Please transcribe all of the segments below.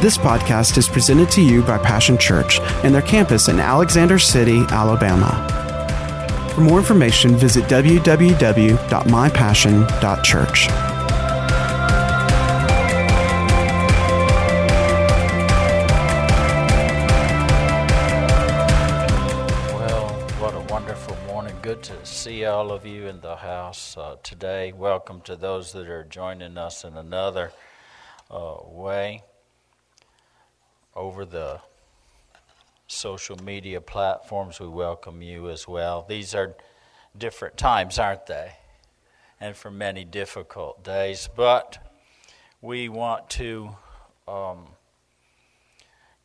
This podcast is presented to you by Passion Church and their campus in Alexander City, Alabama. For more information, visit www.mypassion.church. Well, what a wonderful morning. Good to see all of you in the house uh, today. Welcome to those that are joining us in another uh, way over the social media platforms. We welcome you as well. These are different times, aren't they? And for many difficult days. But we want to um,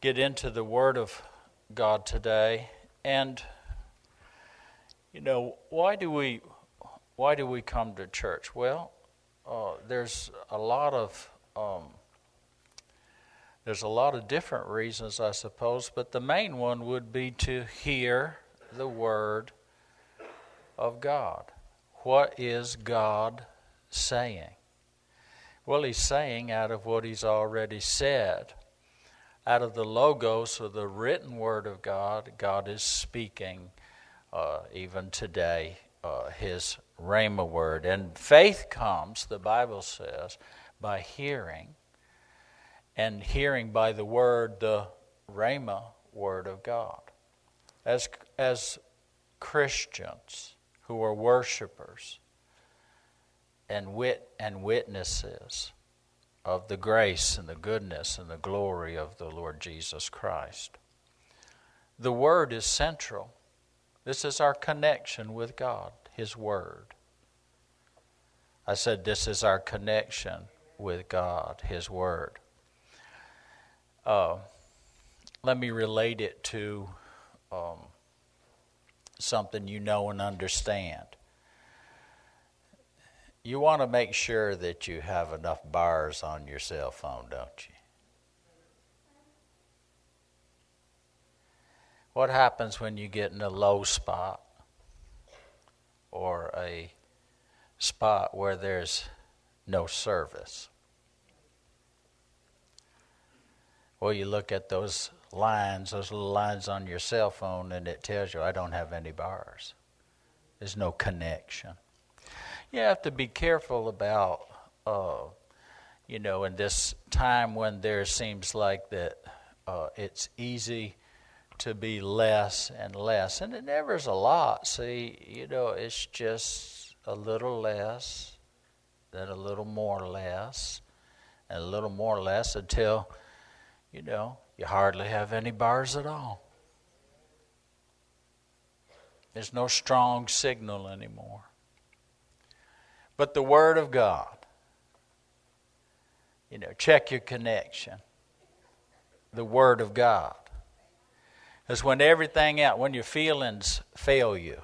get into the Word of God today. And, you know, why do we, why do we come to church? Well, uh, there's a lot of um, there's a lot of different reasons, I suppose, but the main one would be to hear the Word of God. What is God saying? Well, He's saying out of what He's already said. Out of the Logos, or the written Word of God, God is speaking uh, even today uh, His Rhema Word. And faith comes, the Bible says, by hearing and hearing by the word the Rhema word of God. As, as Christians who are worshipers and, wit, and witnesses of the grace and the goodness and the glory of the Lord Jesus Christ. The Word is central. This is our connection with God, His Word. I said, This is our connection with God, His Word. Uh, let me relate it to um, something you know and understand. You want to make sure that you have enough bars on your cell phone, don't you? What happens when you get in a low spot or a spot where there's no service? Well, you look at those lines, those little lines on your cell phone, and it tells you, I don't have any bars. There's no connection. You have to be careful about, uh, you know, in this time when there seems like that uh, it's easy to be less and less. And it never is a lot. See, you know, it's just a little less, then a little more less, and a little more less until you know, you hardly have any bars at all. There's no strong signal anymore. But the Word of God, you know, check your connection. The Word of God. Because when everything out, when your feelings fail you,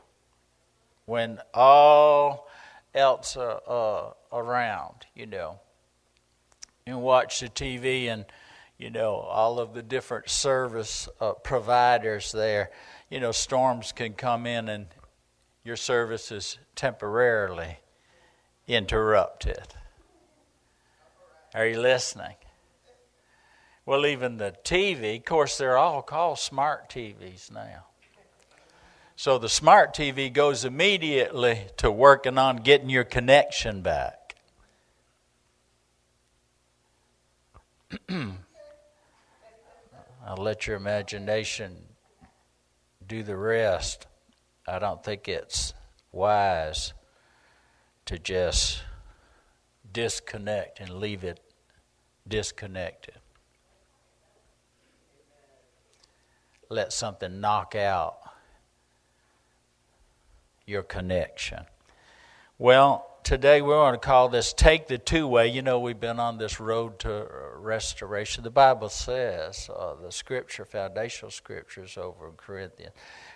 when all else are uh, around, you know, you watch the TV and you know, all of the different service uh, providers there. You know, storms can come in and your service is temporarily interrupted. Are you listening? Well, even the TV, of course, they're all called smart TVs now. So the smart TV goes immediately to working on getting your connection back. I'll let your imagination do the rest. I don't think it's wise to just disconnect and leave it disconnected. Let something knock out your connection. Well, today we want to call this Take the Two Way. You know, we've been on this road to restoration. The Bible says, uh, the scripture, foundational scriptures over in Corinthians,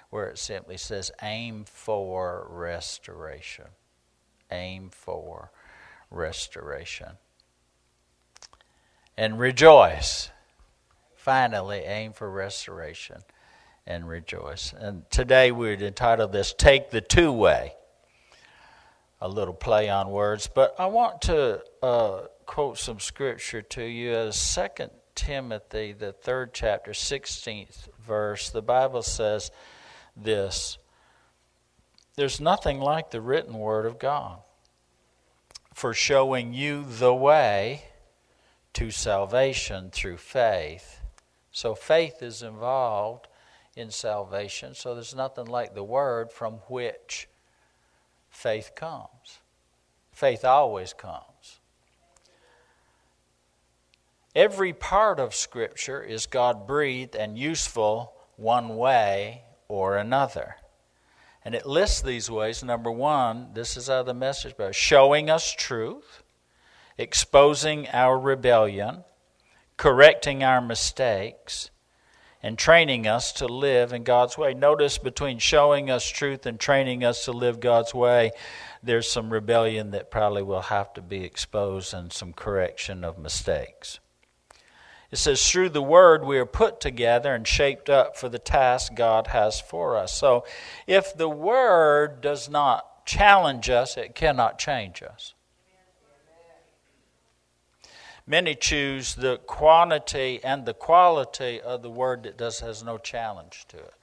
where it simply says, aim for restoration. Aim for restoration. And rejoice. Finally, aim for restoration and rejoice. And today we're entitled this Take the Two Way a little play on words, but I want to uh, quote some scripture to you as Second Timothy, the third chapter, 16th verse, the Bible says this There's nothing like the written word of God for showing you the way to salvation through faith. So faith is involved in salvation, so there's nothing like the word from which faith comes. Faith always comes. Every part of Scripture is God breathed and useful one way or another. And it lists these ways. Number one, this is of the message, but showing us truth, exposing our rebellion, correcting our mistakes, and training us to live in God's way. Notice between showing us truth and training us to live God's way, there's some rebellion that probably will have to be exposed and some correction of mistakes. It says, through the word we are put together and shaped up for the task God has for us. So if the word does not challenge us, it cannot change us. Many choose the quantity and the quality of the word that does has no challenge to it.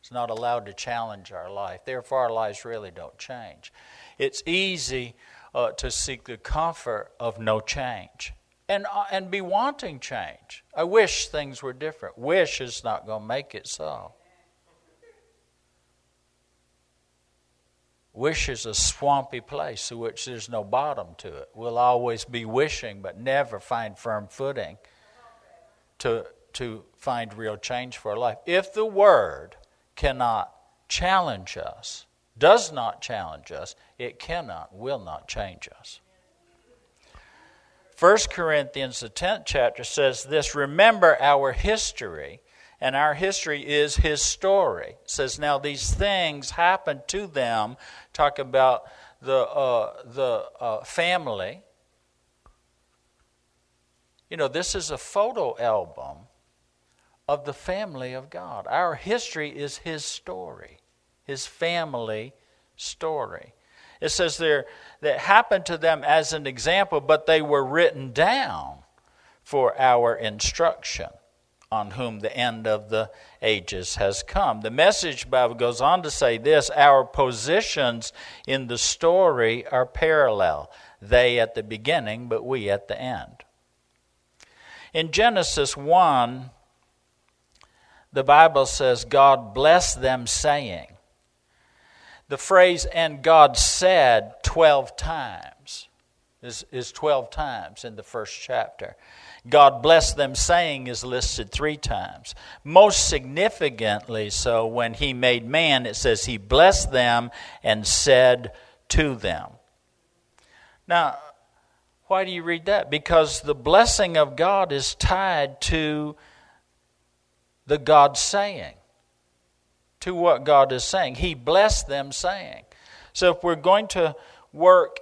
It's not allowed to challenge our life. Therefore, our lives really don't change. It's easy uh, to seek the comfort of no change and, uh, and be wanting change. I wish things were different. Wish is not going to make it so. Wish is a swampy place to which there's no bottom to it. We'll always be wishing, but never find firm footing to, to find real change for our life. If the Word cannot challenge us, does not challenge us, it cannot, will not change us. 1 Corinthians, the 10th chapter, says this Remember our history and our history is his story. It says, Now these things happened to them, talk about the, uh, the uh, family. You know, this is a photo album of the family of God. Our history is his story, his family story. It says there that happened to them as an example, but they were written down for our instruction on whom the end of the ages has come. The message Bible goes on to say this our positions in the story are parallel. They at the beginning, but we at the end. In Genesis 1, the Bible says, God blessed them, saying, the phrase, and God said 12 times, is, is 12 times in the first chapter. God bless them, saying is listed three times. Most significantly, so when He made man, it says He blessed them and said to them. Now, why do you read that? Because the blessing of God is tied to the God saying, to what God is saying. He blessed them saying. So if we're going to work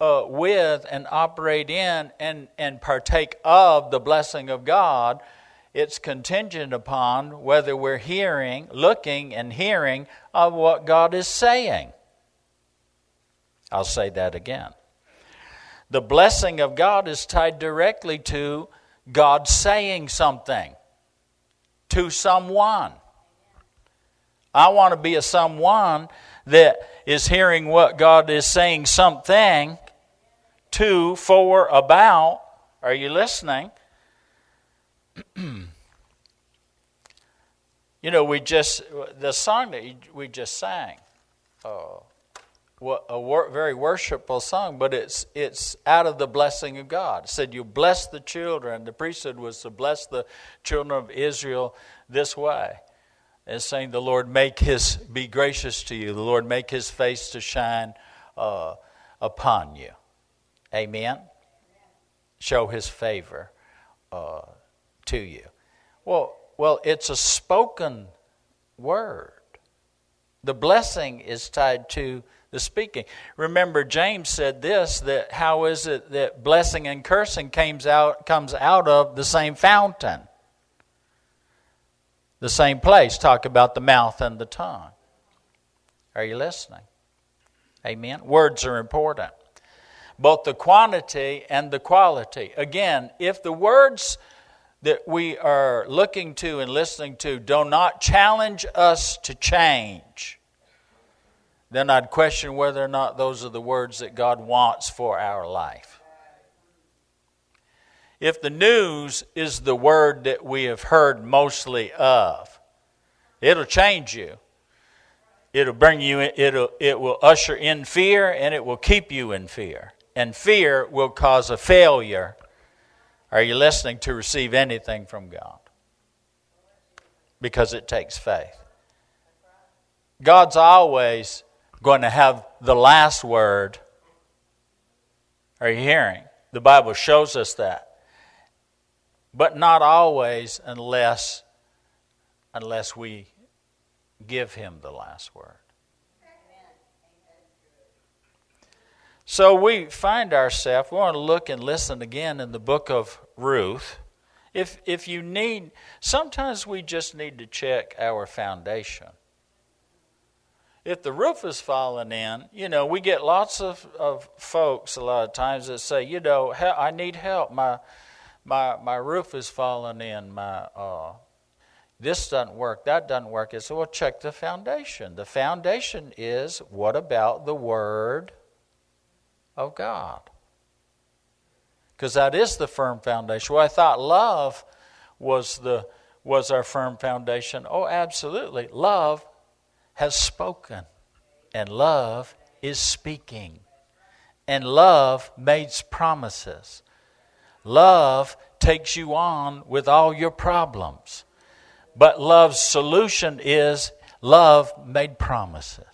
uh, with and operate in and, and partake of the blessing of God, it's contingent upon whether we're hearing, looking, and hearing of what God is saying. I'll say that again. The blessing of God is tied directly to God saying something to someone. I want to be a someone that is hearing what God is saying something to, for, about. Are you listening? you know, we just, the song that we just sang, uh, a wor- very worshipful song, but it's, it's out of the blessing of God. It said, You bless the children. The priesthood was to bless the children of Israel this way. It's saying, The Lord make his, be gracious to you. The Lord make his face to shine uh, upon you. Amen? Show his favor uh, to you. Well, well, it's a spoken word. The blessing is tied to the speaking. Remember, James said this that how is it that blessing and cursing comes out, comes out of the same fountain? The same place. Talk about the mouth and the tongue. Are you listening? Amen. Words are important both the quantity and the quality. Again, if the words that we are looking to and listening to do not challenge us to change, then I'd question whether or not those are the words that God wants for our life. If the news is the word that we have heard mostly of, it'll change you. It'll bring you, it'll, it will usher in fear and it will keep you in fear. And fear will cause a failure are you listening to receive anything from God? Because it takes faith. God's always going to have the last word. Are you hearing? The Bible shows us that. But not always unless unless we give him the last word. So we find ourselves, we want to look and listen again in the book of Ruth. If, if you need, sometimes we just need to check our foundation. If the roof is falling in, you know, we get lots of, of folks a lot of times that say, you know, I need help. My, my, my roof is falling in. My, uh, this doesn't work, that doesn't work. I said, well, check the foundation. The foundation is what about the Word of God. Because that is the firm foundation. Well, I thought love was the was our firm foundation. Oh, absolutely. Love has spoken, and love is speaking, and love makes promises. Love takes you on with all your problems. But love's solution is love made promises.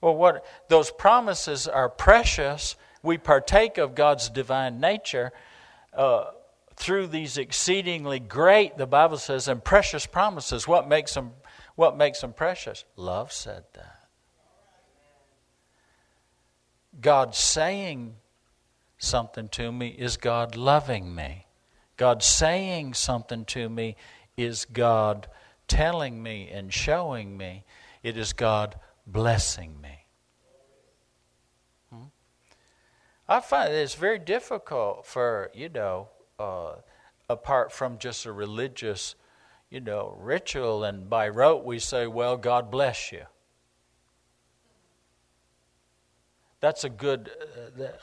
Well, what those promises are precious. We partake of God's divine nature uh, through these exceedingly great, the Bible says, and precious promises. What makes them? What makes them precious? Love said that. God saying something to me is God loving me. God saying something to me is God telling me and showing me. It is God blessing me. Hmm? I find it's very difficult for, you know, uh, apart from just a religious, you know, ritual, and by rote we say, well, God bless you. That's a good,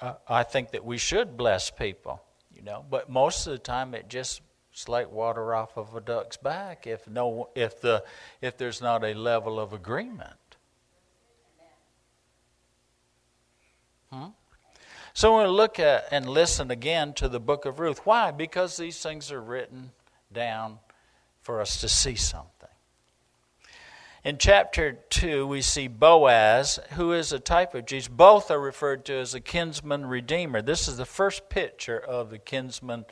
uh, I think that we should bless people, you know, but most of the time it just it's like water off of a duck's back if no if the if there's not a level of agreement Hmm? So we're going to look at and listen again to the book of Ruth. Why? Because these things are written down for us to see something. In chapter 2, we see Boaz, who is a type of Jesus. Both are referred to as a kinsman redeemer. This is the first picture of the kinsman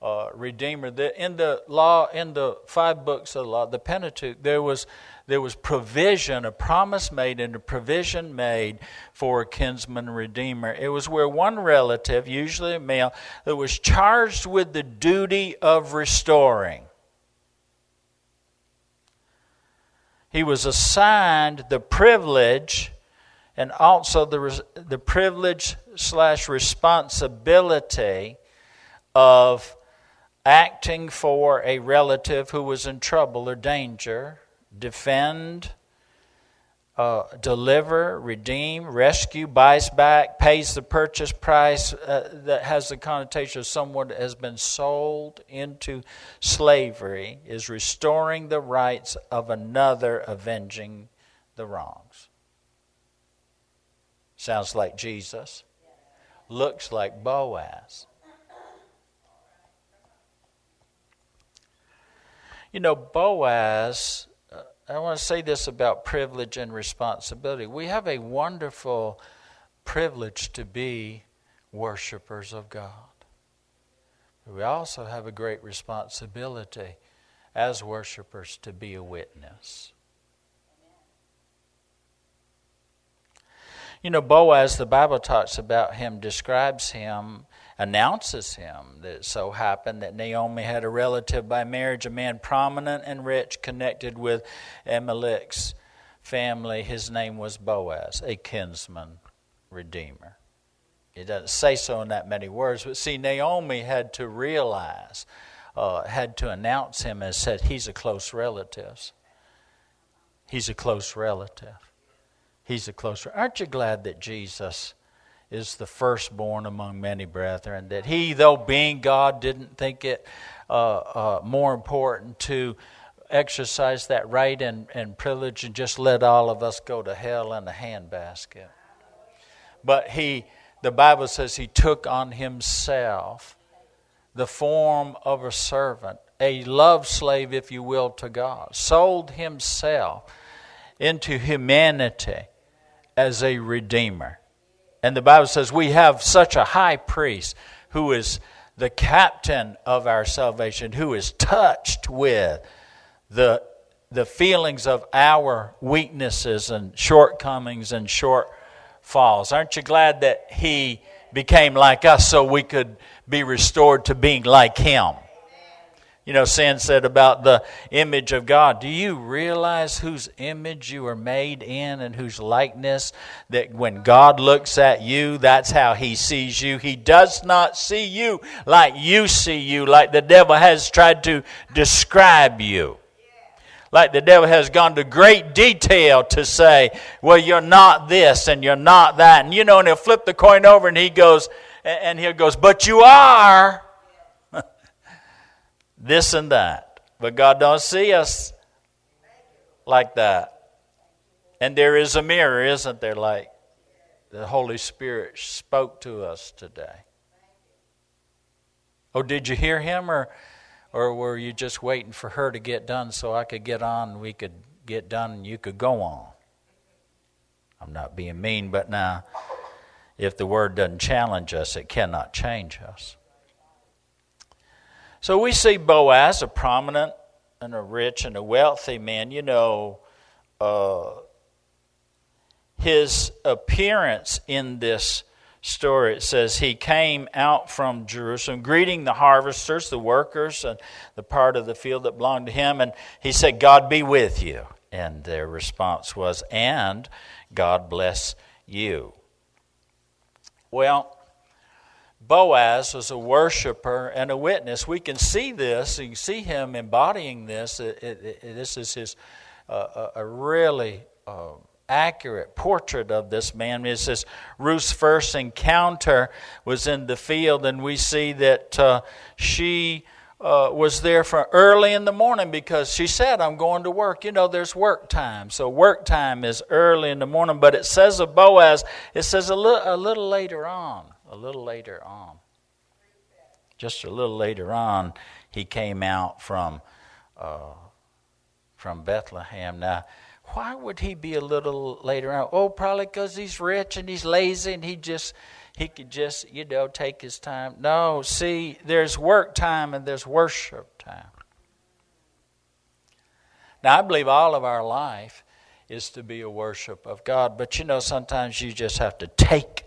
uh, redeemer. The, in the law, in the five books of the law, the Pentateuch, there was there was provision, a promise made, and a provision made for a kinsman redeemer. It was where one relative, usually a male, that was charged with the duty of restoring. He was assigned the privilege and also the, the privilege slash responsibility of acting for a relative who was in trouble or danger defend, uh, deliver, redeem, rescue, buys back, pays the purchase price uh, that has the connotation of someone that has been sold into slavery, is restoring the rights of another, avenging the wrongs. Sounds like Jesus. Looks like Boaz. You know, Boaz I want to say this about privilege and responsibility. We have a wonderful privilege to be worshipers of God. We also have a great responsibility as worshipers to be a witness. You know, Boaz, the Bible talks about him, describes him announces him that it so happened that Naomi had a relative by marriage, a man prominent and rich, connected with Elimelech's family. His name was Boaz, a kinsman redeemer. It doesn't say so in that many words, but see, Naomi had to realize, uh, had to announce him as said, he's a close relative. He's a close relative. He's a close. Aren't you glad that Jesus is the firstborn among many brethren? That he, though being God, didn't think it uh, uh, more important to exercise that right and, and privilege and just let all of us go to hell in a handbasket. But he, the Bible says, he took on himself the form of a servant, a love slave, if you will, to God, sold himself into humanity as a redeemer. And the Bible says we have such a high priest who is the captain of our salvation, who is touched with the, the feelings of our weaknesses and shortcomings and shortfalls. Aren't you glad that He became like us so we could be restored to being like Him? You know, Sin said about the image of God. Do you realize whose image you are made in and whose likeness? That when God looks at you, that's how He sees you. He does not see you like you see you, like the devil has tried to describe you. Like the devil has gone to great detail to say, well, you're not this and you're not that. And you know, and he'll flip the coin over and he goes, and he goes, but you are this and that. But God don't see us like that. And there is a mirror, isn't there, like the Holy Spirit spoke to us today. Oh, did you hear him or or were you just waiting for her to get done so I could get on, we could get done and you could go on? I'm not being mean, but now if the word doesn't challenge us, it cannot change us. So we see Boaz, a prominent and a rich and a wealthy man. You know, uh, his appearance in this story it says he came out from Jerusalem greeting the harvesters, the workers, and the part of the field that belonged to him. And he said, God be with you. And their response was, And God bless you. Well, Boaz was a worshiper and a witness. We can see this, you see him embodying this. It, it, it, this is his uh, a really uh, accurate portrait of this man. It says Ruth's first encounter was in the field, and we see that uh, she. Uh, was there for early in the morning because she said, I'm going to work. You know, there's work time. So, work time is early in the morning. But it says of Boaz, it says a, li- a little later on a little later on. Just a little later on, he came out from, uh, from Bethlehem. Now, why would he be a little later on? Oh, probably because he's rich and he's lazy and he just he could just you know take his time. No, see, there's work time and there's worship time. Now, I believe all of our life is to be a worship of God, but you know sometimes you just have to take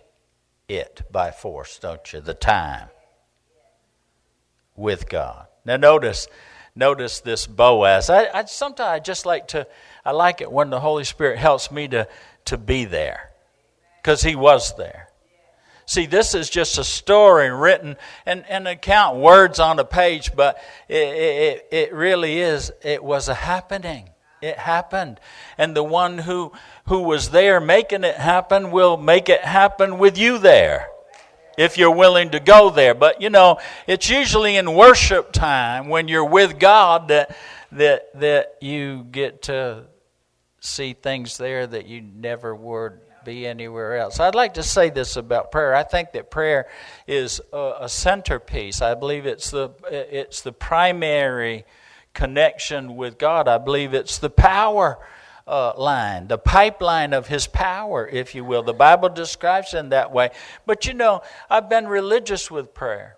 it by force, don't you? The time with God. Now notice, notice this Boaz. I, I sometimes I just like to. I like it when the Holy Spirit helps me to to be there, because He was there. See, this is just a story written and an account, words on a page, but it, it, it really is. It was a happening. It happened. And the one who, who was there making it happen will make it happen with you there if you're willing to go there. But you know, it's usually in worship time when you're with God that that that you get to see things there that you never would be anywhere else. I'd like to say this about prayer. I think that prayer is a, a centerpiece. I believe it's the it's the primary connection with God. I believe it's the power uh, line, the pipeline of His power, if you will. The Bible describes it in that way. But you know, I've been religious with prayer.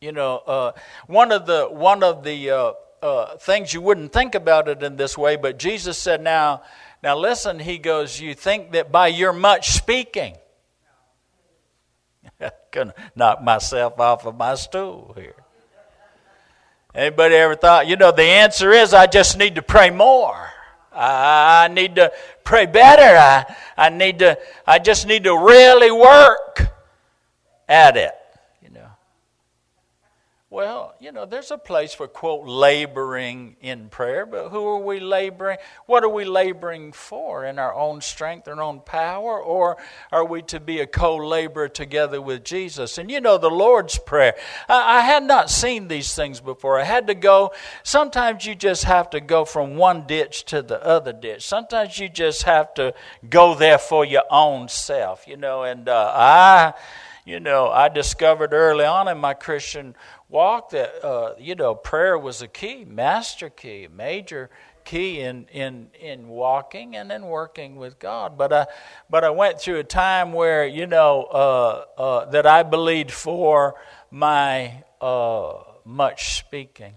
You know, uh, one of the one of the uh, uh things you wouldn't think about it in this way, but Jesus said, "Now, now listen." He goes, "You think that by your much speaking." Gonna knock myself off of my stool here. Anybody ever thought, you know, the answer is I just need to pray more. I need to pray better. I, I need to, I just need to really work at it. Well, you know, there's a place for, quote, laboring in prayer, but who are we laboring? What are we laboring for? In our own strength, our own power? Or are we to be a co laborer together with Jesus? And you know, the Lord's Prayer, I, I had not seen these things before. I had to go, sometimes you just have to go from one ditch to the other ditch. Sometimes you just have to go there for your own self, you know, and uh, I you know, I discovered early on in my Christian walk that uh, you know prayer was a key, master key, major key in in in walking and in working with God. But I but I went through a time where you know uh, uh, that I believed for my uh, much speaking.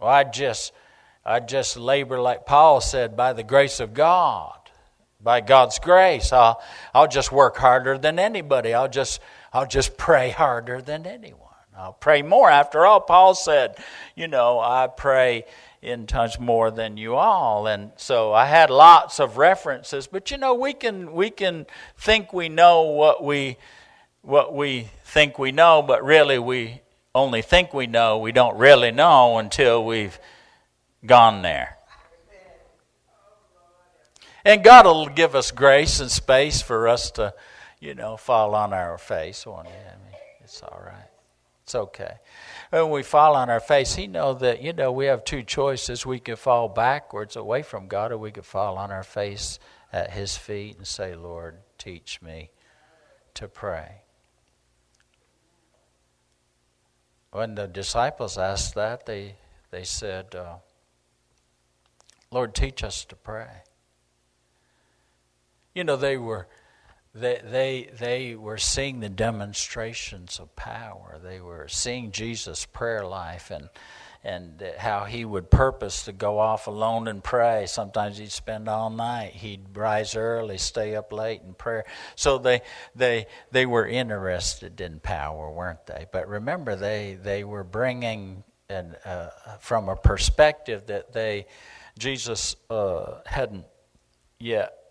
Well, I just I just labor like Paul said by the grace of God. By God's grace, I'll, I'll just work harder than anybody. I'll just I'll just pray harder than anyone. I'll pray more. After all, Paul said, you know, I pray in tongues more than you all. And so I had lots of references, but you know, we can we can think we know what we what we think we know, but really we only think we know. We don't really know until we've gone there. And God will give us grace and space for us to you know, fall on our face, won't? I mean, it's all right. It's okay. When we fall on our face, he knows that, you know, we have two choices. We can fall backwards away from God, or we could fall on our face at his feet and say, Lord, teach me to pray. When the disciples asked that, they, they said, uh, Lord, teach us to pray. You know, they were they, they, they were seeing the demonstrations of power. They were seeing Jesus' prayer life and, and how he would purpose to go off alone and pray. Sometimes he'd spend all night. He'd rise early, stay up late in prayer. So they, they, they were interested in power, weren't they? But remember, they, they were bringing an, uh, from a perspective that they Jesus uh, hadn't yet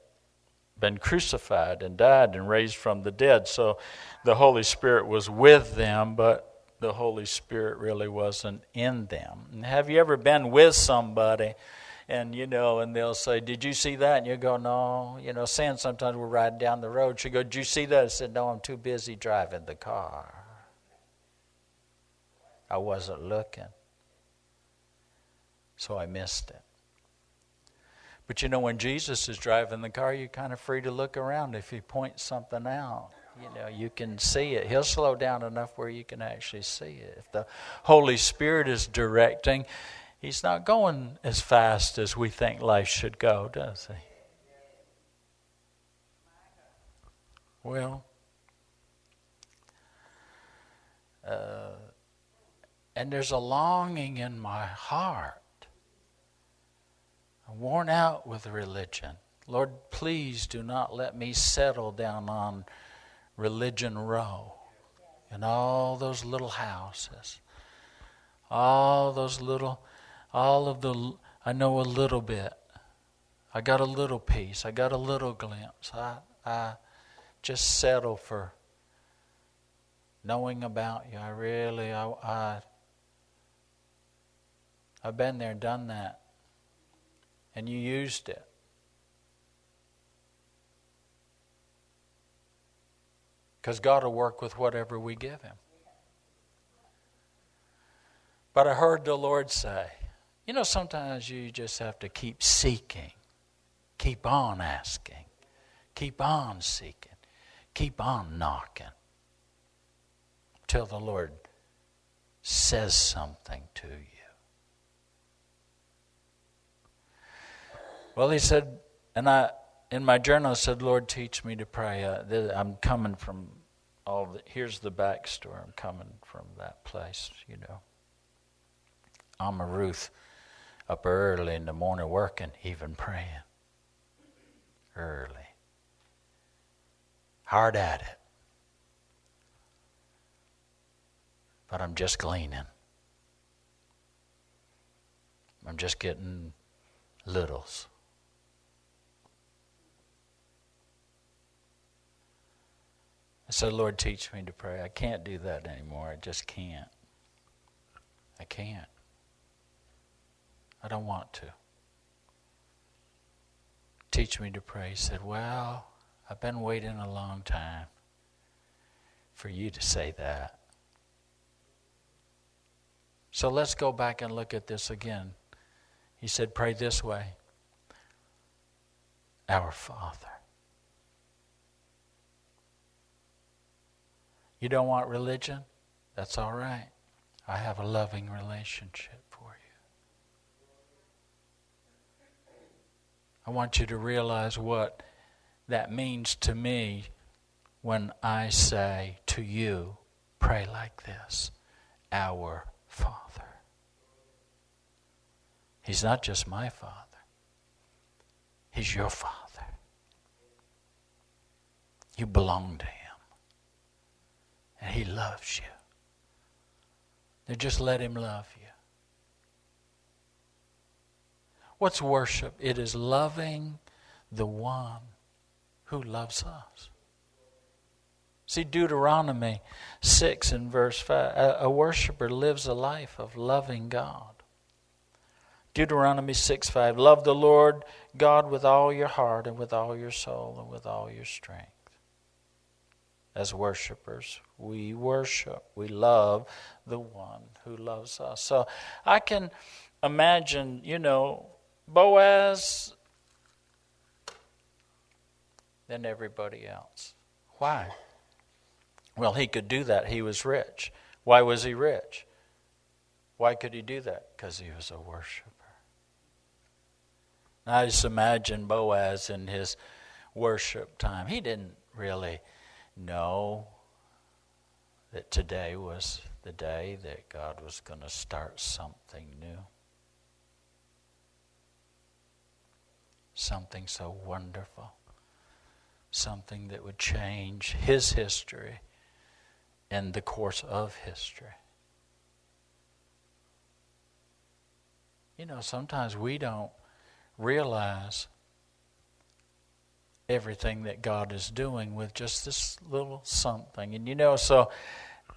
been crucified and died and raised from the dead. So the Holy Spirit was with them, but the Holy Spirit really wasn't in them. And have you ever been with somebody? and you know, and they'll say, "Did you see that?" And you go, "No." You know, Sam sometimes we're riding down the road. She go, "Did you see that?" I said, "No, I'm too busy driving the car. I wasn't looking, so I missed it." But you know, when Jesus is driving the car, you're kind of free to look around. If he points something out, you know, you can see it. He'll slow down enough where you can actually see it. If the Holy Spirit is directing, he's not going as fast as we think life should go, does he? Well, uh, and there's a longing in my heart worn out with religion. Lord, please do not let me settle down on religion row and all those little houses, all those little, all of the, I know a little bit. I got a little piece. I got a little glimpse. I, I just settle for knowing about you. I really, I, I, I've been there, done that and you used it. Because God will work with whatever we give Him. But I heard the Lord say, you know, sometimes you just have to keep seeking, keep on asking, keep on seeking, keep on knocking till the Lord says something to you. Well, he said, and I in my journal I said, Lord, teach me to pray. Uh, I'm coming from all the, here's the backstory. I'm coming from that place, you know. I'm a Ruth up early in the morning working, even praying. Early. Hard at it. But I'm just gleaning. I'm just getting littles. Said, Lord, teach me to pray. I can't do that anymore. I just can't. I can't. I don't want to. Teach me to pray. He said, Well, I've been waiting a long time for you to say that. So let's go back and look at this again. He said, Pray this way Our Father. You don't want religion? That's all right. I have a loving relationship for you. I want you to realize what that means to me when I say to you, pray like this Our Father. He's not just my Father, He's your Father. You belong to Him and He loves you. Then just let Him love you. What's worship? It is loving the one who loves us. See, Deuteronomy 6 and verse 5 a, a worshiper lives a life of loving God. Deuteronomy 6 5 Love the Lord God with all your heart and with all your soul and with all your strength as worshipers. We worship, we love the one who loves us. So I can imagine, you know, Boaz than everybody else. Why? Well, he could do that. He was rich. Why was he rich? Why could he do that? Because he was a worshiper. Now, I just imagine Boaz in his worship time. He didn't really know that today was the day that God was going to start something new. Something so wonderful. Something that would change his history and the course of history. You know, sometimes we don't realize everything that God is doing with just this little something. And you know, so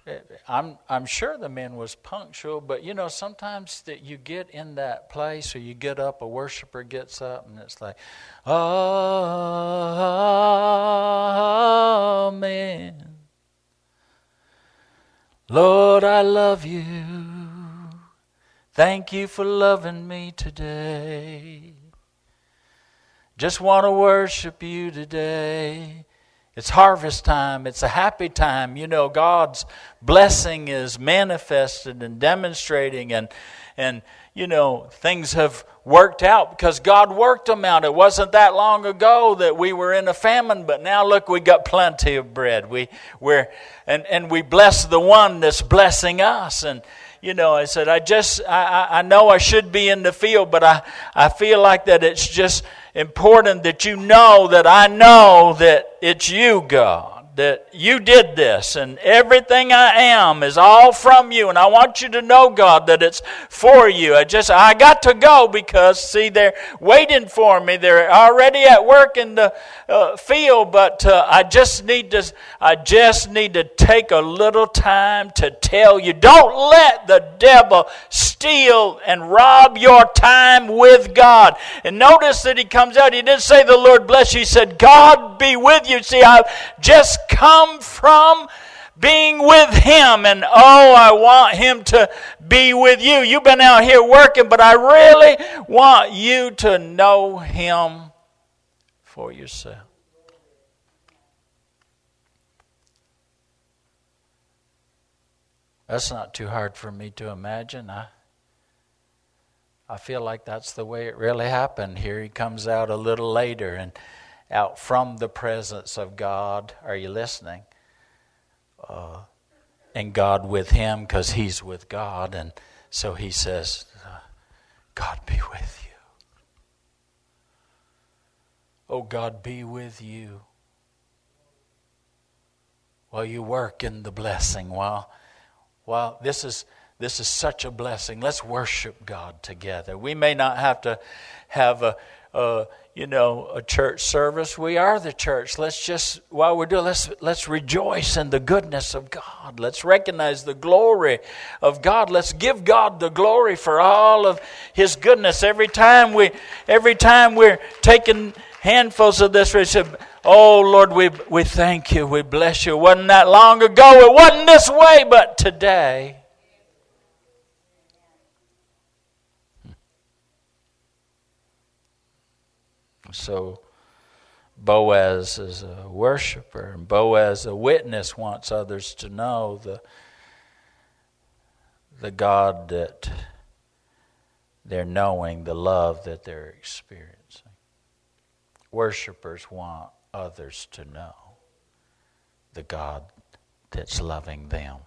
eh, I'm I'm sure the man was punctual, but you know, sometimes that you get in that place or you get up, a worshiper gets up and it's like, Amen. Lord, I love you. Thank you for loving me today. Just want to worship you today. It's harvest time. It's a happy time. You know, God's blessing is manifested and demonstrating, and, and you know, things have worked out because God worked them out. It wasn't that long ago that we were in a famine, but now look, we got plenty of bread. We, we're, and, and we bless the one that's blessing us. And, you know, I said, I just, I, I know I should be in the field, but I, I feel like that it's just important that you know that I know that it's you, God that you did this and everything I am is all from you and I want you to know God that it's for you. I just I got to go because see they're waiting for me. They're already at work in the uh, field but uh, I just need to I just need to take a little time to tell you don't let the devil steal and rob your time with God. And notice that he comes out he didn't say the Lord bless you. He said God be with you. See I've just come from being with Him. And oh, I want Him to be with you. You've been out here working, but I really want you to know Him for yourself. That's not too hard for me to imagine. I, I feel like that's the way it really happened. Here he comes out a little later and out from the presence of God. Are you listening? Uh, and God with him because he's with God. And so he says, uh, God be with you. Oh, God be with you while you work in the blessing. While, while this is This is such a blessing. Let's worship God together. We may not have to have a, a you know, a church service. We are the church. Let's just, while we're doing, let's let's rejoice in the goodness of God. Let's recognize the glory of God. Let's give God the glory for all of His goodness. Every time we, every time we're taking handfuls of this, we say, "Oh Lord, we we thank you. We bless you." It wasn't that long ago? It wasn't this way, but today. So Boaz is a worshiper, and Boaz, a witness, wants others to know the, the God that they're knowing, the love that they're experiencing. Worshippers want others to know the God that's loving them.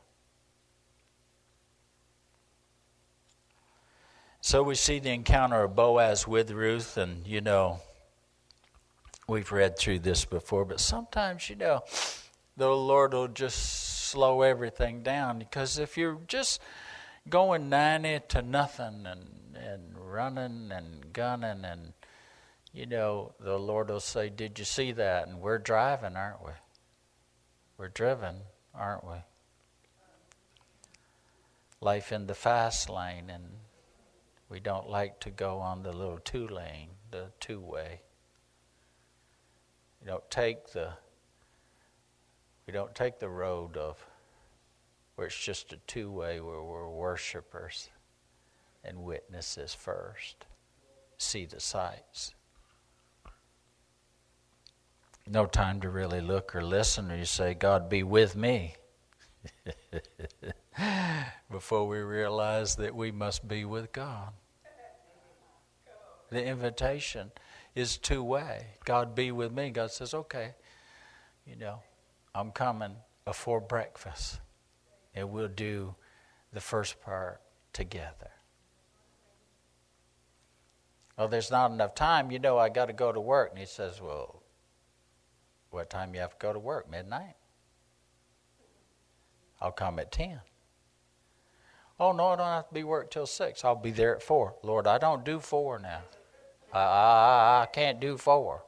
So we see the encounter of Boaz with Ruth, and you know, We've read through this before, but sometimes, you know, the Lord will just slow everything down because if you're just going 90 to nothing and, and running and gunning and you know the lord will say did you see that? And we're driving aren't we? We're driven aren't we? Life in the fast lane and we don't like to go on the little two lane the two way we don't take the we don't take the road of where it's just a two way where we're worshipers and witnesses first. See the sights. No time to really look or listen, or you say, God be with me. Before we realize that we must be with God. The invitation is two way. God be with me. God says, okay, you know, I'm coming before breakfast, and we'll do the first part together. Well, there's not enough time. You know, I got to go to work. And he says, well, what time you have to go to work? Midnight? I'll come at 10. Oh, no, I don't have to be work till 6. I'll be there at 4. Lord, I don't do 4 now. I, I, can't do four.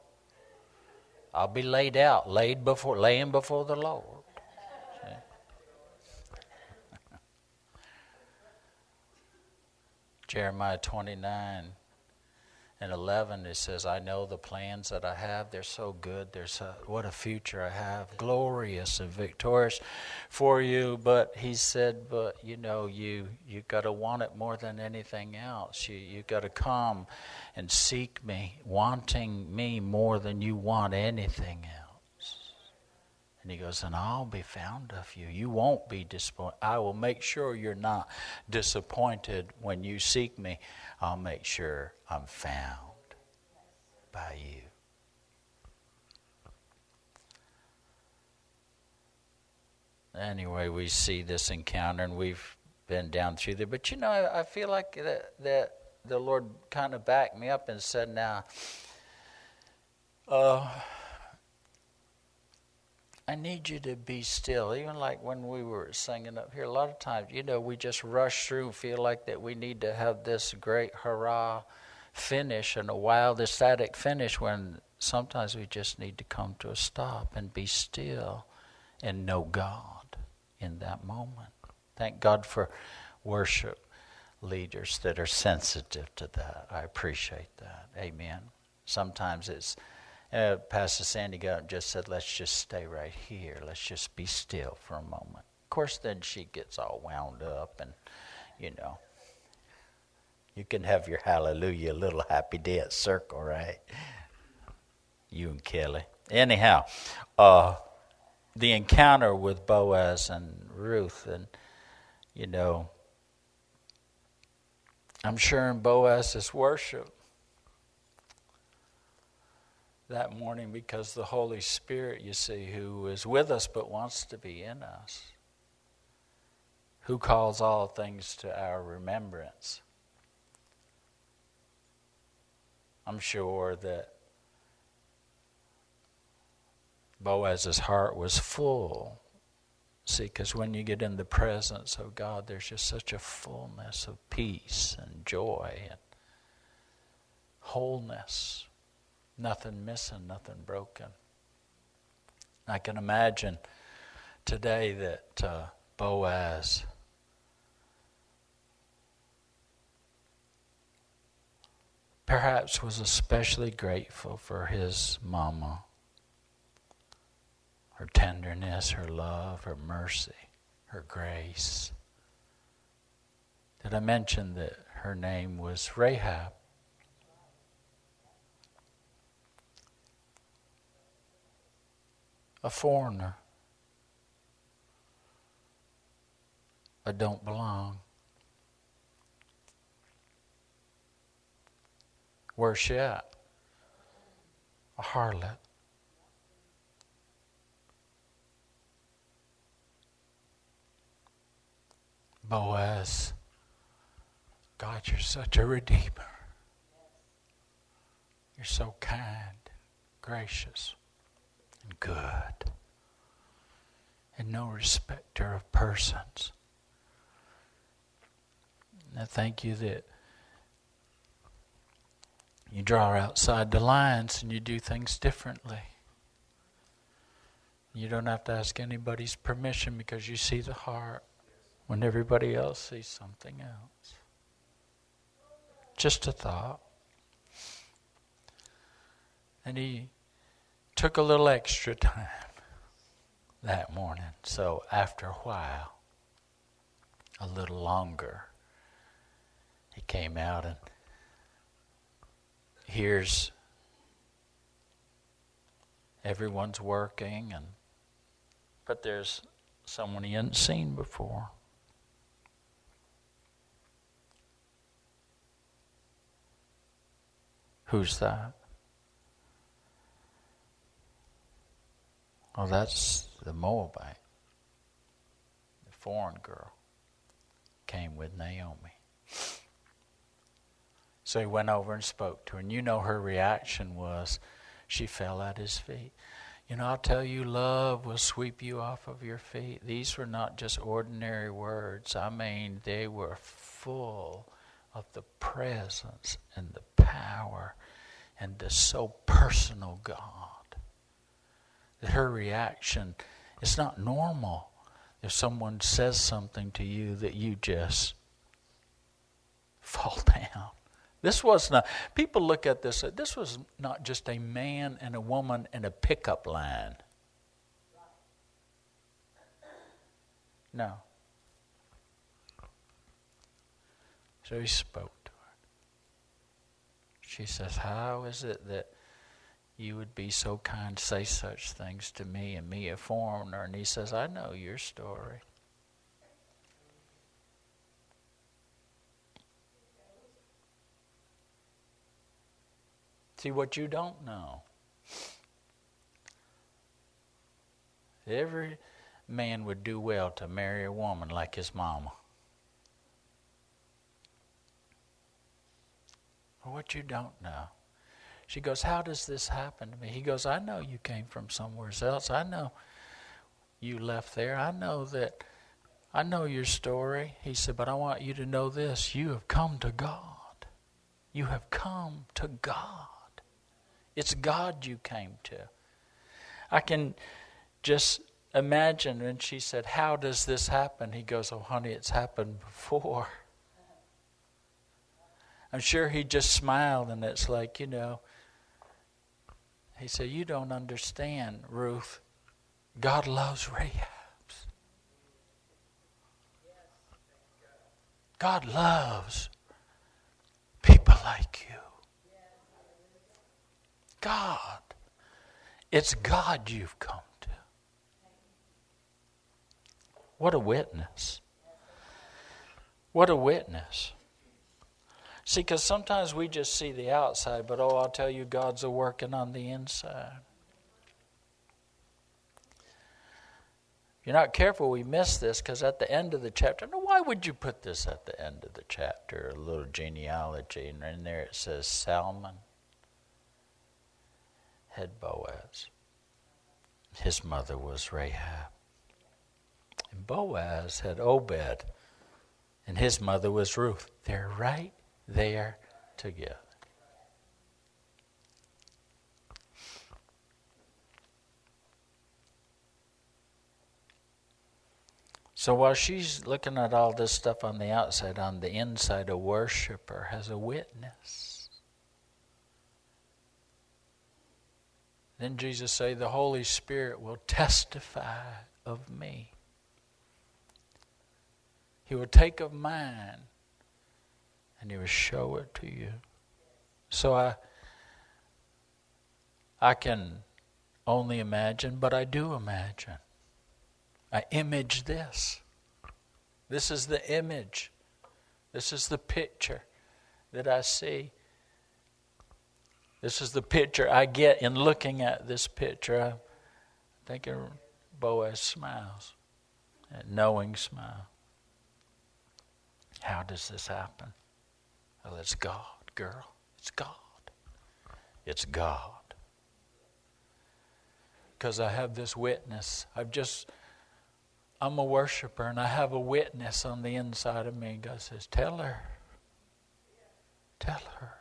I'll be laid out, laid before, laying before the Lord. Jeremiah 29 and 11 it says i know the plans that i have. They're so good. There's a, what a future i have. Glorious and victorious for you. But he said but you know you you got to want it more than anything else. You you got to come and seek me wanting me more than you want anything else. And he goes and i'll be found of you. You won't be disappointed i will make sure you're not disappointed when you seek me I'll make sure I'm found by you. Anyway, we see this encounter and we've been down through there. But you know, I, I feel like that, that the Lord kind of backed me up and said, now, uh, I need you to be still. Even like when we were singing up here, a lot of times, you know, we just rush through and feel like that we need to have this great hurrah finish and a wild, ecstatic finish when sometimes we just need to come to a stop and be still and know God in that moment. Thank God for worship leaders that are sensitive to that. I appreciate that. Amen. Sometimes it's uh, Pastor Sandy got up just said, let's just stay right here. Let's just be still for a moment. Of course, then she gets all wound up, and, you know, you can have your hallelujah little happy dance circle, right? You and Kelly. Anyhow, uh, the encounter with Boaz and Ruth, and, you know, I'm sure in Boaz's worship, that morning because the Holy Spirit, you see, who is with us but wants to be in us, who calls all things to our remembrance. I'm sure that Boaz's heart was full See, because when you get in the presence of God, there's just such a fullness of peace and joy and wholeness. Nothing missing, nothing broken. I can imagine today that uh, Boaz perhaps was especially grateful for his mama her tenderness, her love, her mercy, her grace. Did I mention that her name was Rahab? A foreigner. I don't belong. Where's she at? A harlot. Boaz, God, you're such a redeemer. You're so kind, gracious, and good, and no respecter of persons. And I thank you that you draw outside the lines and you do things differently. You don't have to ask anybody's permission because you see the heart when everybody else sees something else. Just a thought. And he took a little extra time that morning. So after a while, a little longer, he came out and hears everyone's working and but there's someone he hadn't seen before. Who's that? Oh, that's the Moabite, the foreign girl, came with Naomi. So he went over and spoke to her, and you know her reaction was she fell at his feet. You know, I'll tell you, love will sweep you off of your feet. These were not just ordinary words. I mean, they were full of the presence and the power and the so personal God that her reaction is not normal if someone says something to you that you just fall down. This was not, people look at this, this was not just a man and a woman in a pickup line. No. So he spoke to her. she says, How is it that you would be so kind to say such things to me and me a foreigner? And he says, I know your story. See what you don't know. Every man would do well to marry a woman like his mama. what you don't know. She goes, How does this happen to me? He goes, I know you came from somewhere else. I know you left there. I know that. I know your story. He said, But I want you to know this. You have come to God. You have come to God. It's God you came to. I can just imagine when she said, How does this happen? He goes, Oh, honey, it's happened before. I'm sure he just smiled, and it's like, you know, he said, You don't understand, Ruth. God loves Rahabs. God loves people like you. God. It's God you've come to. What a witness. What a witness. See, because sometimes we just see the outside, but oh, I'll tell you, God's a working on the inside. If you're not careful, we miss this because at the end of the chapter, now why would you put this at the end of the chapter? A little genealogy, and in there it says Salmon had Boaz. His mother was Rahab. And Boaz had Obed, and his mother was Ruth. They're right there together. So while she's looking at all this stuff on the outside, on the inside, a worshiper has a witness. Then Jesus say, "The Holy Spirit will testify of me. He will take of mine, and He will show it to you." So I, I can only imagine, but I do imagine I image this. This is the image. This is the picture that I see. This is the picture I get in looking at this picture. I'm thinking Boaz smiles, that knowing smile. How does this happen? Well, it's God, girl. It's God. It's God. Because I have this witness. I've just I'm a worshiper and I have a witness on the inside of me. God says, Tell her. Tell her.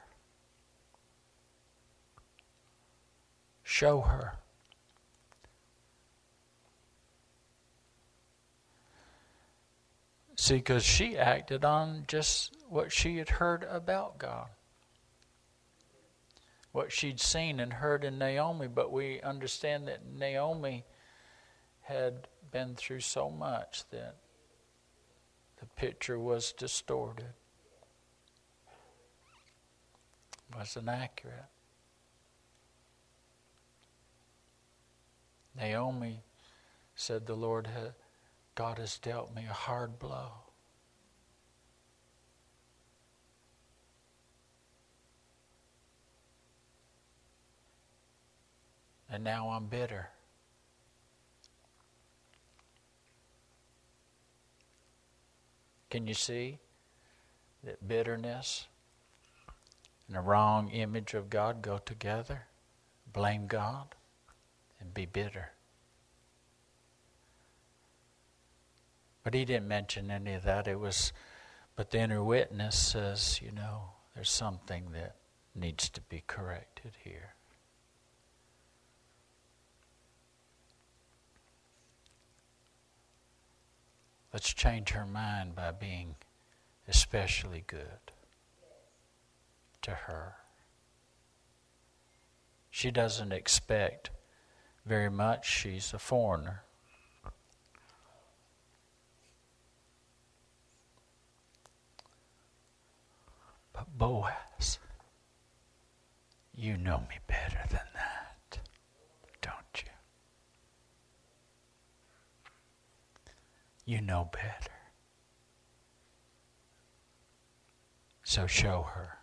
Show her. See, because she acted on just what she had heard about God, what she'd seen and heard in Naomi. But we understand that Naomi had been through so much that the picture was distorted, wasn't accurate. Naomi said, The Lord, God has dealt me a hard blow. And now I'm bitter. Can you see that bitterness and a wrong image of God go together? Blame God and be bitter. But he didn't mention any of that. It was, but the inner witness says, you know, there's something that needs to be corrected here. Let's change her mind by being especially good to her. She doesn't expect very much. She's a foreigner. But Boaz, you know me better than that. You know better. So show her.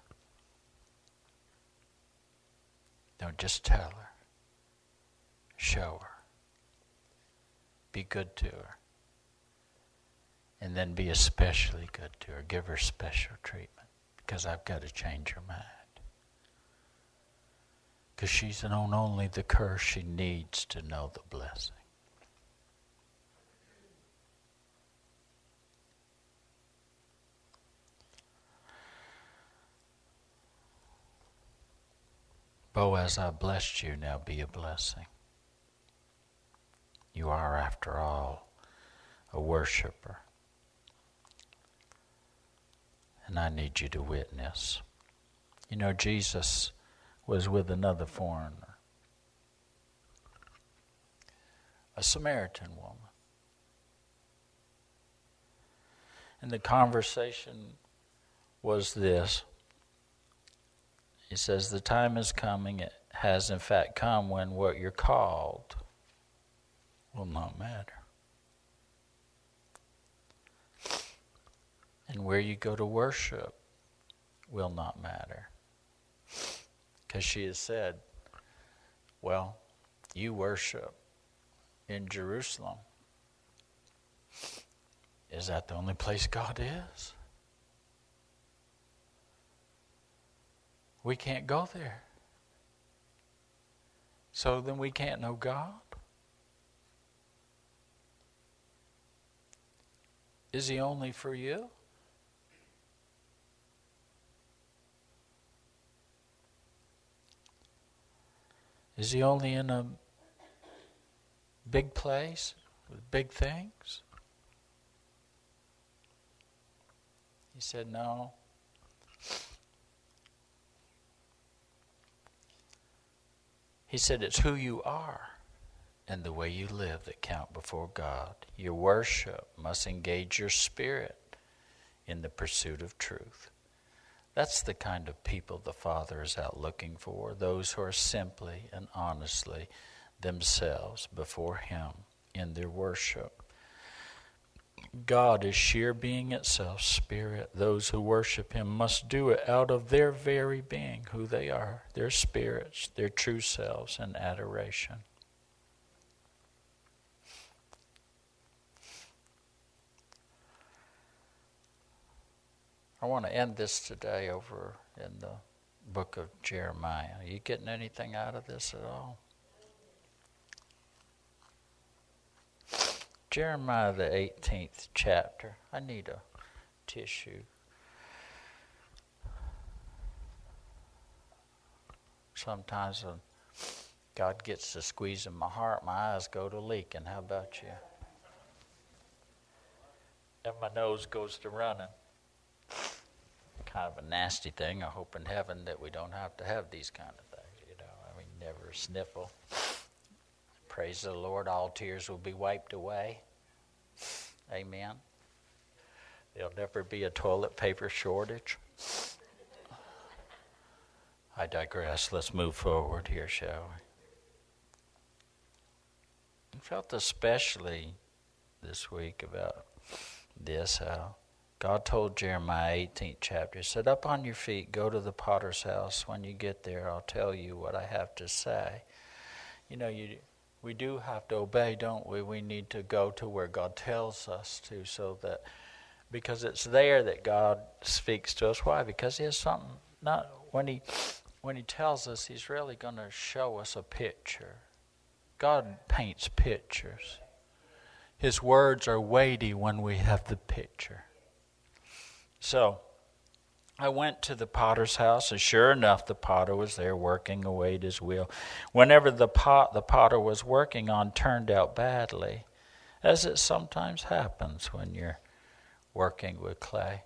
Don't just tell her. Show her. Be good to her. And then be especially good to her. Give her special treatment. Because I've got to change her mind. Because she's known only the curse, she needs to know the blessing. Boaz, I blessed you, now be a blessing. You are, after all, a worshiper. And I need you to witness. You know, Jesus was with another foreigner, a Samaritan woman. And the conversation was this he says, The time is coming, it has in fact come when what you're called will not matter. And where you go to worship will not matter. Because she has said, Well, you worship in Jerusalem. Is that the only place God is? We can't go there. So then we can't know God. Is he only for you? Is he only in a big place with big things? He said, No. He said, It's who you are and the way you live that count before God. Your worship must engage your spirit in the pursuit of truth. That's the kind of people the Father is out looking for, those who are simply and honestly themselves before Him in their worship. God is sheer being itself, spirit. Those who worship Him must do it out of their very being, who they are, their spirits, their true selves, and adoration. I want to end this today over in the book of Jeremiah. Are you getting anything out of this at all? Jeremiah, the 18th chapter. I need a tissue. Sometimes when God gets to squeezing my heart, my eyes go to leaking. How about you? And my nose goes to running kind of a nasty thing. I hope in heaven that we don't have to have these kind of things. You know, I mean, never sniffle. Praise the Lord, all tears will be wiped away. Amen. There'll never be a toilet paper shortage. I digress. Let's move forward here, shall we? I felt especially this week about this how God told Jeremiah 18th chapter, Sit up on your feet, go to the potter's house. When you get there, I'll tell you what I have to say. You know, you, we do have to obey, don't we? We need to go to where God tells us to, so that, because it's there that God speaks to us. Why? Because He has something, not, when He, when he tells us, He's really going to show us a picture. God paints pictures. His words are weighty when we have the picture. So I went to the potter's house, and sure enough, the potter was there working away at his wheel. Whenever the pot the potter was working on turned out badly, as it sometimes happens when you're working with clay.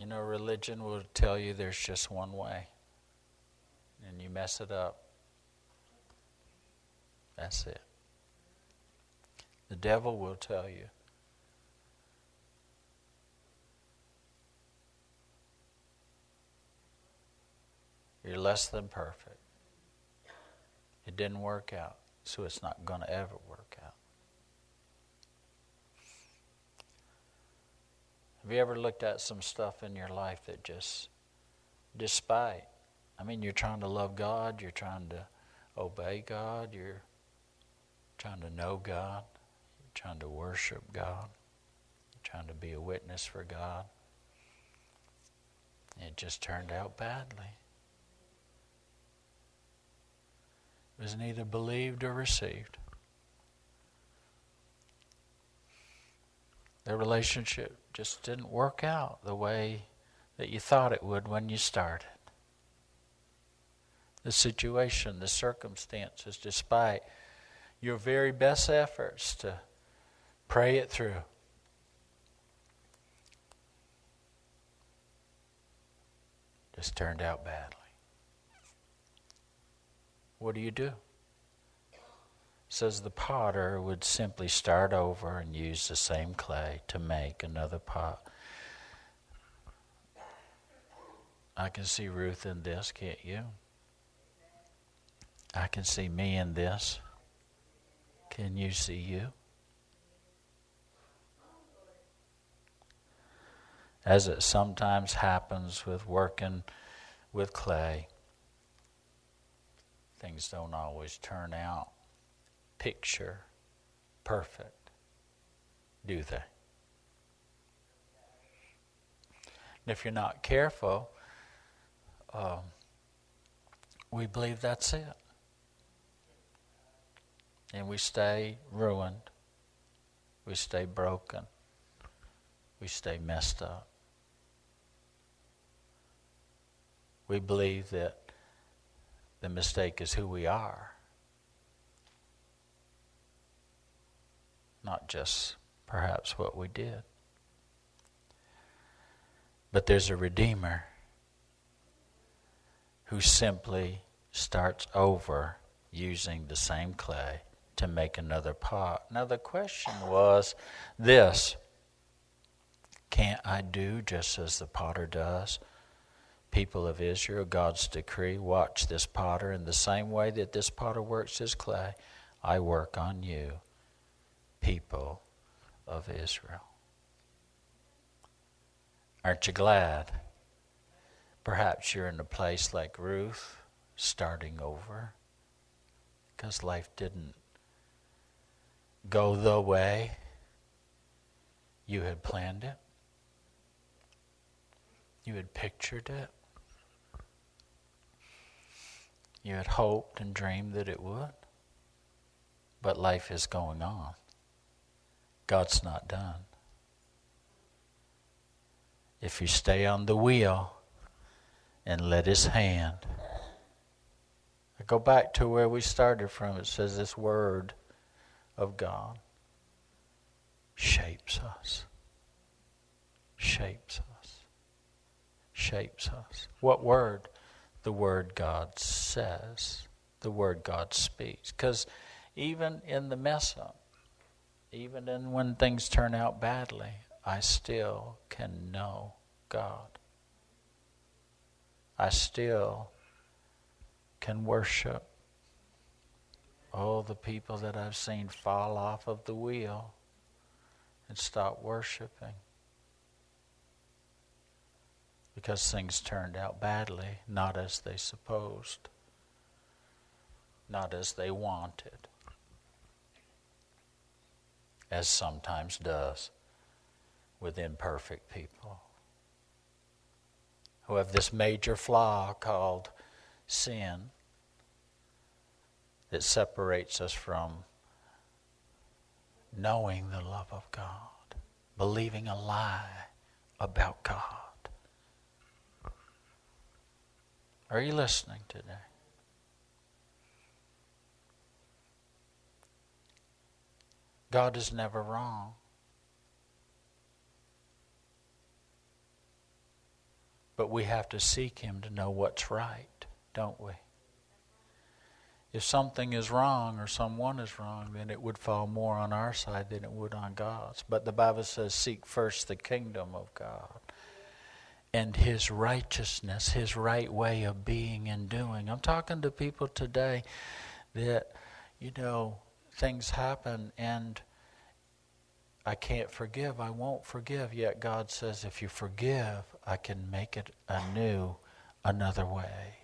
You know, religion will tell you there's just one way, and you mess it up. That's it. The devil will tell you. You're less than perfect. It didn't work out, so it's not going to ever work out. Have you ever looked at some stuff in your life that just, despite, I mean, you're trying to love God, you're trying to obey God, you're trying to know God, trying to worship God, trying to be a witness for God. It just turned out badly. It was neither believed or received. The relationship just didn't work out the way that you thought it would when you started. The situation, the circumstances, despite your very best efforts to Pray it through. Just turned out badly. What do you do? says the potter would simply start over and use the same clay to make another pot. I can see Ruth in this, can't you? I can see me in this. Can you see you? As it sometimes happens with working with clay, things don't always turn out picture perfect, do they? And if you're not careful, um, we believe that's it. and we stay ruined. We stay broken. We stay messed up. We believe that the mistake is who we are, not just perhaps what we did. But there's a Redeemer who simply starts over using the same clay to make another pot. Now, the question was this Can't I do just as the potter does? People of Israel, God's decree, watch this potter in the same way that this potter works his clay. I work on you, people of Israel. Aren't you glad? Perhaps you're in a place like Ruth, starting over, because life didn't go the way you had planned it, you had pictured it, you had hoped and dreamed that it would, but life is going on. God's not done if you stay on the wheel and let his hand. I go back to where we started from. It says this word of God shapes us. Shapes us. Shapes us. What word? The word God says. The word God speaks. Because even in the mess up, even in when things turn out badly, I still can know God. I still can worship. Oh, the people that I've seen fall off of the wheel and stop worshiping because things turned out badly, not as they supposed, not as they wanted, as sometimes does with imperfect people who have this major flaw called sin that separates us from knowing the love of God, believing a lie about God. Are you listening today? God is never wrong. But we have to seek Him to know what's right, don't we? If something is wrong or someone is wrong, then it would fall more on our side than it would on God's. But the Bible says, seek first the kingdom of God and His righteousness, His right way of being and doing. I'm talking to people today that, you know, things happen and I can't forgive, I won't forgive. Yet God says, if you forgive, I can make it anew another way.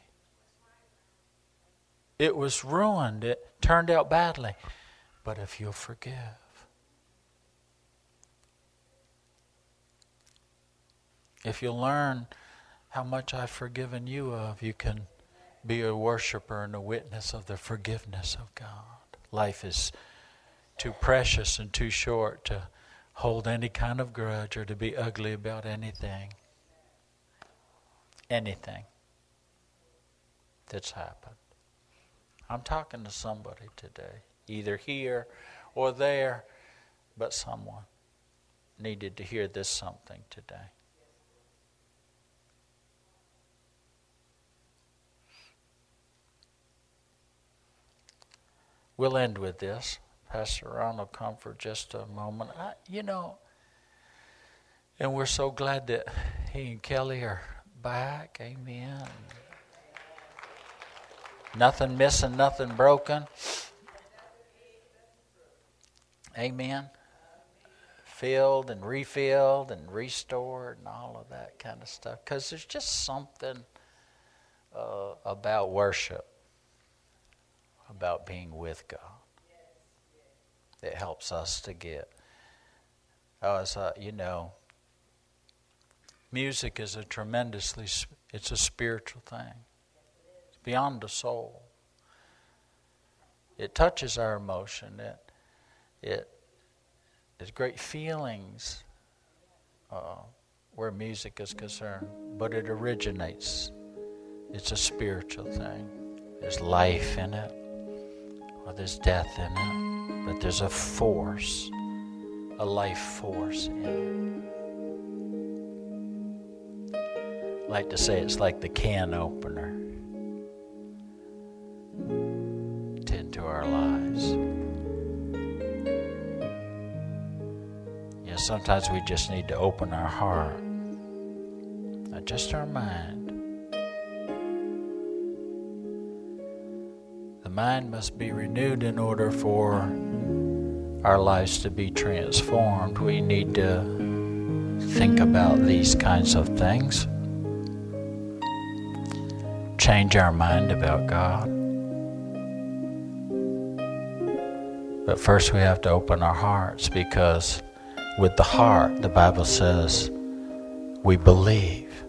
It was ruined, it turned out badly. But if you'll forgive, if you learn how much I've forgiven you of, you can be a worshiper and a witness of the forgiveness of God. Life is too precious and too short to hold any kind of grudge or to be ugly about anything. Anything that's happened. I'm talking to somebody today, either here or there, but someone needed to hear this something today. We'll end with this. Pastor Ron will come for just a moment. I, you know, and we're so glad that he and Kelly are back. Amen. Nothing missing, nothing broken. Amen. Filled and refilled and restored and all of that kind of stuff. Because there's just something uh, about worship, about being with God that helps us to get. Uh, so, you know, music is a tremendously, it's a spiritual thing. It's beyond the soul. it touches our emotion. It, it is great feelings uh, where music is concerned, but it originates. It's a spiritual thing. There's life in it, or there's death in it, but there's a force, a life force in it. I like to say it's like the can opener Tend to our lives. Yeah, sometimes we just need to open our heart, not just our mind. The mind must be renewed in order for our lives to be transformed. We need to think about these kinds of things, change our mind about God. But first, we have to open our hearts because with the heart, the Bible says, we believe.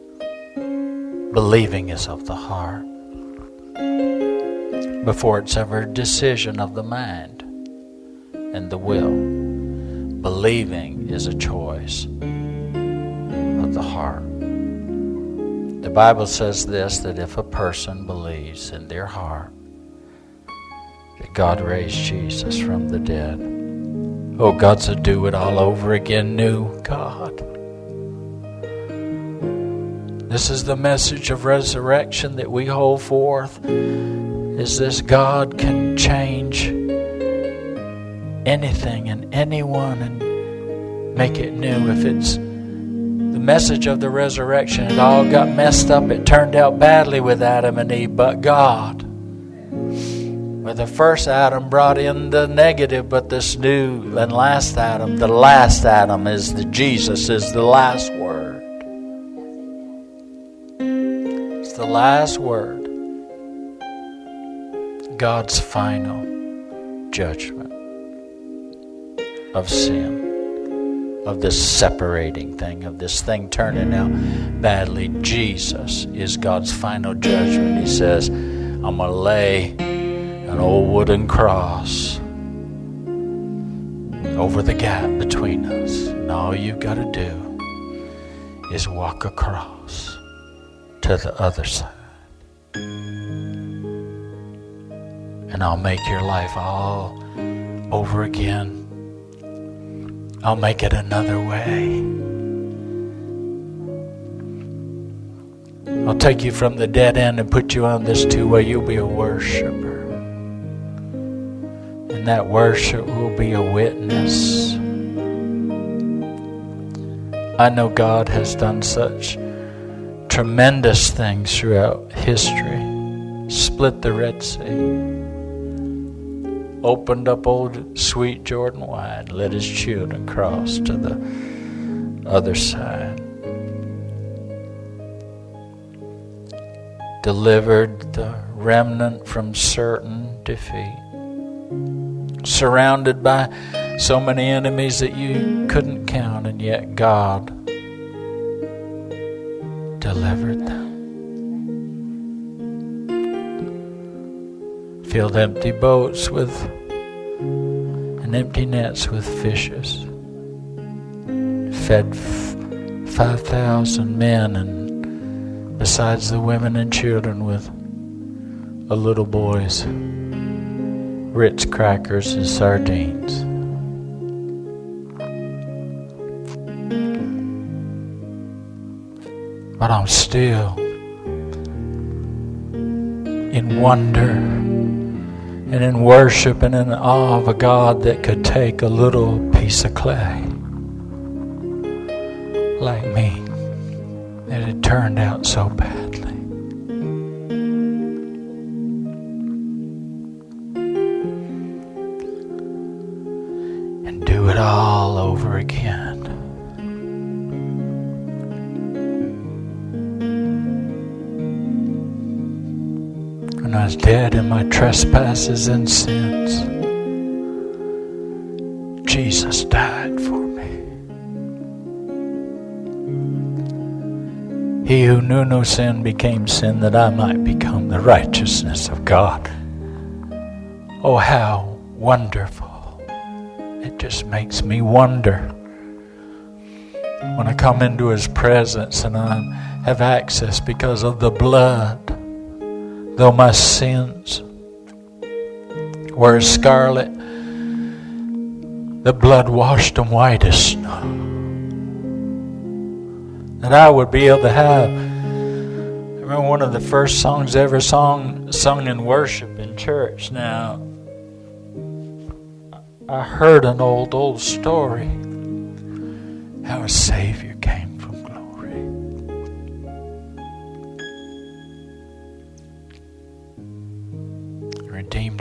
Believing is of the heart before it's ever a decision of the mind and the will. Believing is a choice of the heart. The Bible says this that if a person believes in their heart that God raised Jesus from the dead. Oh, God said, do it all over again, new God. This is the message of resurrection that we hold forth. Is this God can change anything and anyone and make it new. If it's the message of the resurrection, it all got messed up. It turned out badly with Adam and Eve, but God where the first Adam brought in the negative, but this new and last Adam, the last Adam is the Jesus, is the last word. It's the last word. God's final judgment of sin, of this separating thing, of this thing turning out badly. Jesus is God's final judgment. He says, I'm going to lay an old wooden cross over the gap between us. And all you've got to do is walk across to the other side. And I'll make your life all over again. I'll make it another way. I'll take you from the dead end and put you on this two way. You'll be a worshiper. And that worship will be a witness. I know God has done such tremendous things throughout history. Split the Red Sea, opened up old sweet Jordan wide, let his children cross to the other side. Delivered the remnant from certain defeat surrounded by so many enemies that you couldn't count, and yet God delivered them. Filled empty boats with and empty nets with fishes. Fed 5,000 men, and besides the women and children, with a little boy's Ritz crackers and sardines. But I'm still in wonder and in worship and in awe of a God that could take a little piece of clay like me that had turned out so trespasses and sins, Jesus died for me. He who knew no sin became sin that I might become the righteousness of God. Oh, how wonderful. It just makes me wonder when I come into His presence and I have access because of the blood, though my sins were scarlet, the blood washed them white as snow. That I would be able to have. I remember one of the first songs ever sung, sung in worship in church. Now, I heard an old, old story how a Savior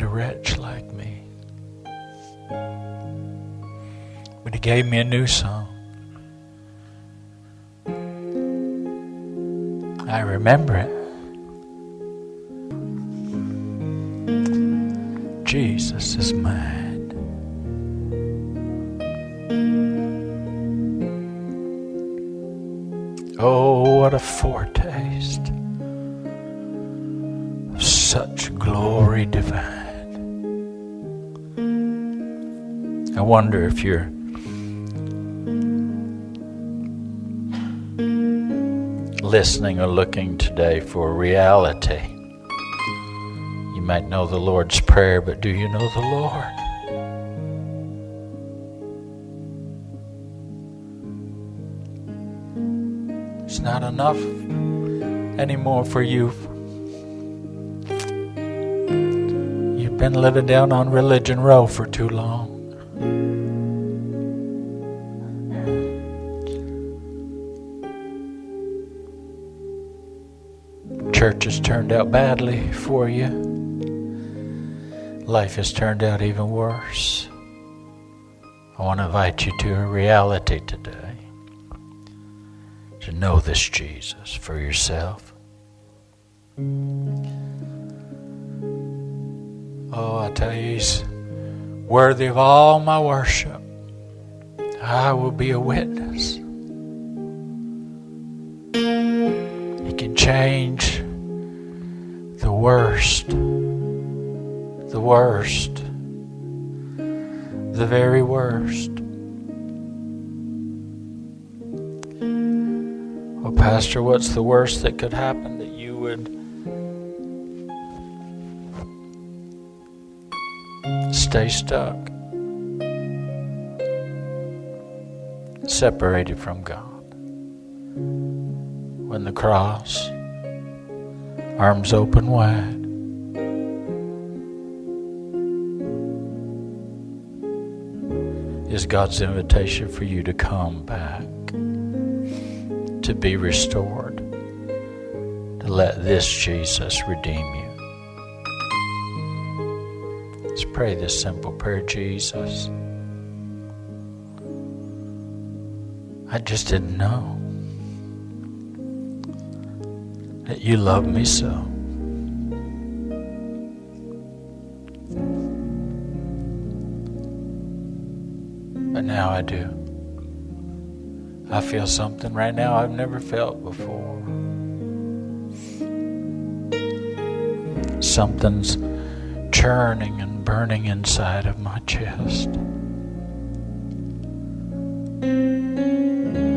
A wretch like me. But He gave me a new song. I remember it. Jesus is mine. Oh, what a foretaste wonder if you're listening or looking today for reality. You might know the Lord's Prayer, but do you know the Lord? It's not enough anymore for you. You've been living down on Religion Row for too long. Turned out badly for you. Life has turned out even worse. I want to invite you to a reality today to know this Jesus for yourself. Oh, I tell you, He's worthy of all my worship. I will be a witness. He can change worst, the worst, the very worst. Well, Pastor, what's the worst that could happen that you would stay stuck, separated from God? When the cross, arms open wide, is God's invitation for you to come back to be restored, to let this Jesus redeem you. Let's pray this simple prayer Jesus. I just didn't know that you love me so. But now I do. I feel something right now I've never felt before. Something's churning and burning inside of my chest.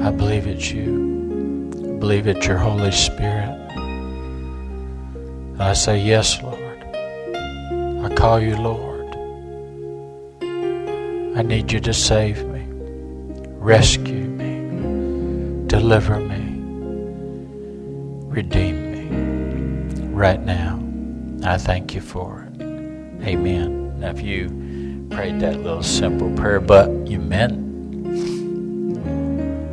I believe it's you. I believe it's your Holy Spirit. I say, Yes, Lord. I call you Lord. I need you to save me, rescue me deliver me, redeem me right now. I thank you for it. Amen. Now, if you prayed that little simple prayer, but you meant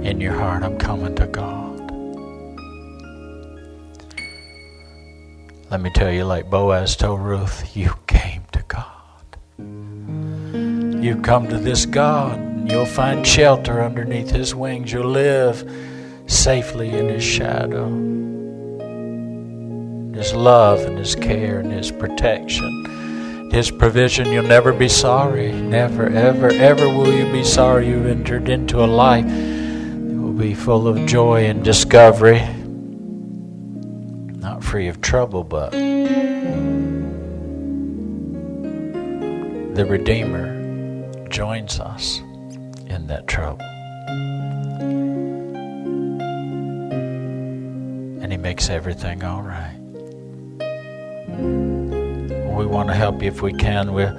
in your heart, I'm coming to God. Let me tell you, like Boaz told Ruth, you came to God. You've come to this God. And you'll find shelter underneath His wings. You'll live safely in His shadow. His love and His care and His protection, His provision. You'll never be sorry. Never, ever, ever will you be sorry you've entered into a life that will be full of joy and discovery. Of trouble, but the Redeemer joins us in that trouble. And He makes everything all right. We want to help you if we can. We've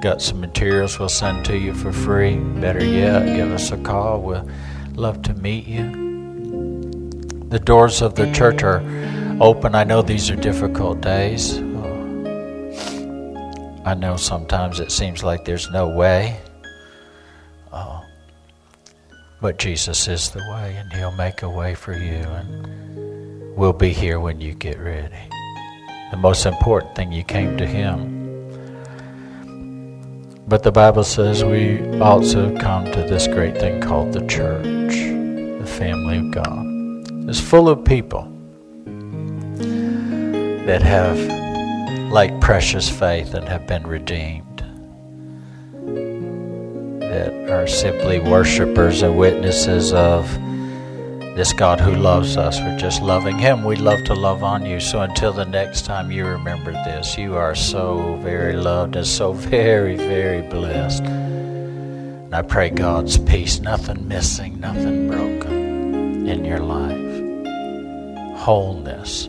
got some materials we'll send to you for free. Better yet, give us a call. We'll love to meet you. The doors of the church are open. I know these are difficult days. Oh. I know sometimes it seems like there's no way. Oh, but Jesus is the way, and He'll make a way for you, and we'll be here when you get ready. The most important thing, you came to Him. But the Bible says we also come to this great thing called the church, the family of God. It's full of people that have like precious faith and have been redeemed. That are simply worshipers and witnesses of this God who loves us. We're just loving Him. We love to love on you. So until the next time you remember this, you are so very loved and so very, very blessed. And I pray God's peace, nothing missing, nothing broken in your life. Wholeness,